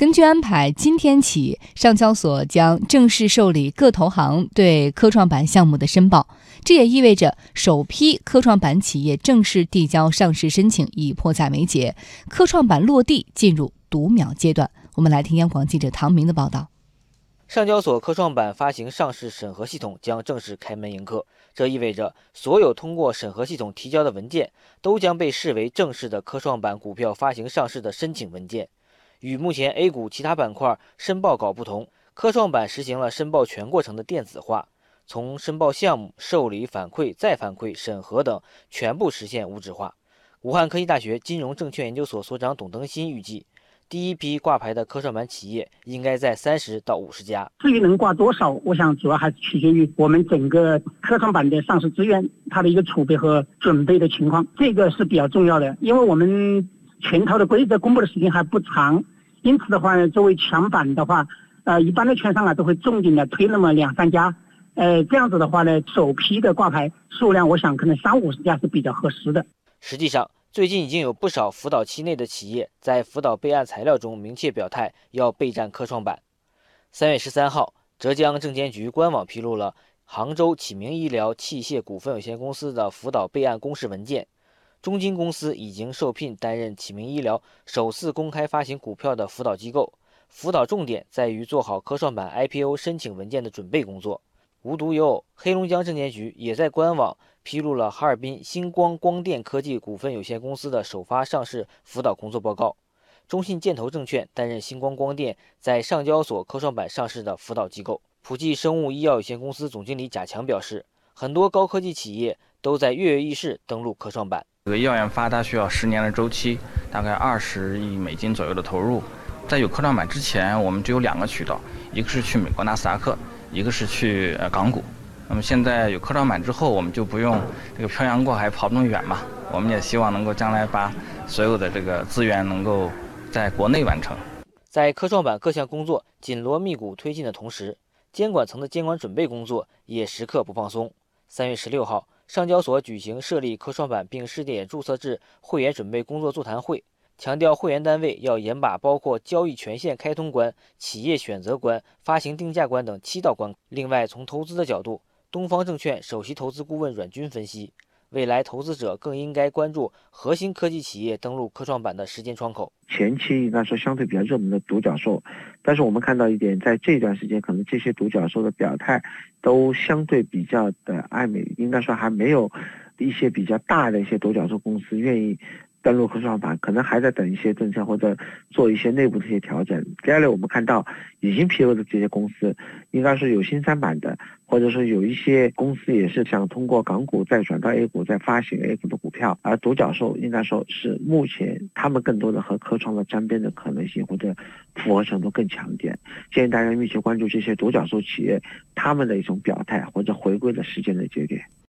根据安排，今天起，上交所将正式受理各投行对科创板项目的申报。这也意味着首批科创板企业正式递交上市申请已迫在眉睫，科创板落地进入读秒阶段。我们来听央广记者唐明的报道。上交所科创板发行上市审核系统将正式开门迎客，这意味着所有通过审核系统提交的文件都将被视为正式的科创板股票发行上市的申请文件。与目前 A 股其他板块申报稿不同，科创板实行了申报全过程的电子化，从申报项目、受理、反馈、再反馈、审核等全部实现无纸化。武汉科技大学金融证券研究所所长董登新预计，第一批挂牌的科创板企业应该在三十到五十家。至于能挂多少，我想主要还是取决于我们整个科创板的上市资源它的一个储备和准备的情况，这个是比较重要的，因为我们。全套的规则公布的时间还不长，因此的话呢，作为强板的话，呃，一般的券商啊都会重点的推那么两三家，呃，这样子的话呢，首批的挂牌数量，我想可能三五十家是比较合适的。实际上，最近已经有不少辅导期内的企业在辅导备案材料中明确表态要备战科创板。三月十三号，浙江证监局官网披露了杭州启明医疗器械股份有限公司的辅导备案公示文件。中金公司已经受聘担任启明医疗首次公开发行股票的辅导机构，辅导重点在于做好科创板 IPO 申请文件的准备工作。无独有偶，黑龙江证监局也在官网披露了哈尔滨星光光电科技股份有限公司的首发上市辅导工作报告。中信建投证券担任星光光电在上交所科创板上市的辅导机构。普济生物医药有限公司总经理贾强表示，很多高科技企业都在跃跃欲试登陆科创板。这个药研发它需要十年的周期，大概二十亿美金左右的投入。在有科创板之前，我们只有两个渠道，一个是去美国纳斯达克，一个是去呃港股。那么现在有科创板之后，我们就不用这个漂洋过海跑那么远嘛。我们也希望能够将来把所有的这个资源能够在国内完成。在科创板各项工作紧锣密鼓推进的同时，监管层的监管准备工作也时刻不放松。三月十六号。上交所举行设立科创板并试点注册制会员准备工作座谈会，强调会员单位要严把包括交易权限开通关、企业选择关、发行定价关等七道关。另外，从投资的角度，东方证券首席投资顾问阮军分析。未来投资者更应该关注核心科技企业登陆科创板的时间窗口。前期应该说相对比较热门的独角兽，但是我们看到一点，在这段时间，可能这些独角兽的表态都相对比较的暧昧，应该说还没有一些比较大的一些独角兽公司愿意。登陆科创板可能还在等一些政策或者做一些内部的一些调整。接下来我们看到已经披露的这些公司，应该是有新三板的，或者说有一些公司也是想通过港股再转到 A 股再发行 A 股的股票。而独角兽应该说是目前他们更多的和科创的沾边的可能性或者复合程度更强一点。建议大家密切关注这些独角兽企业他们的一种表态或者回归的时间的节点。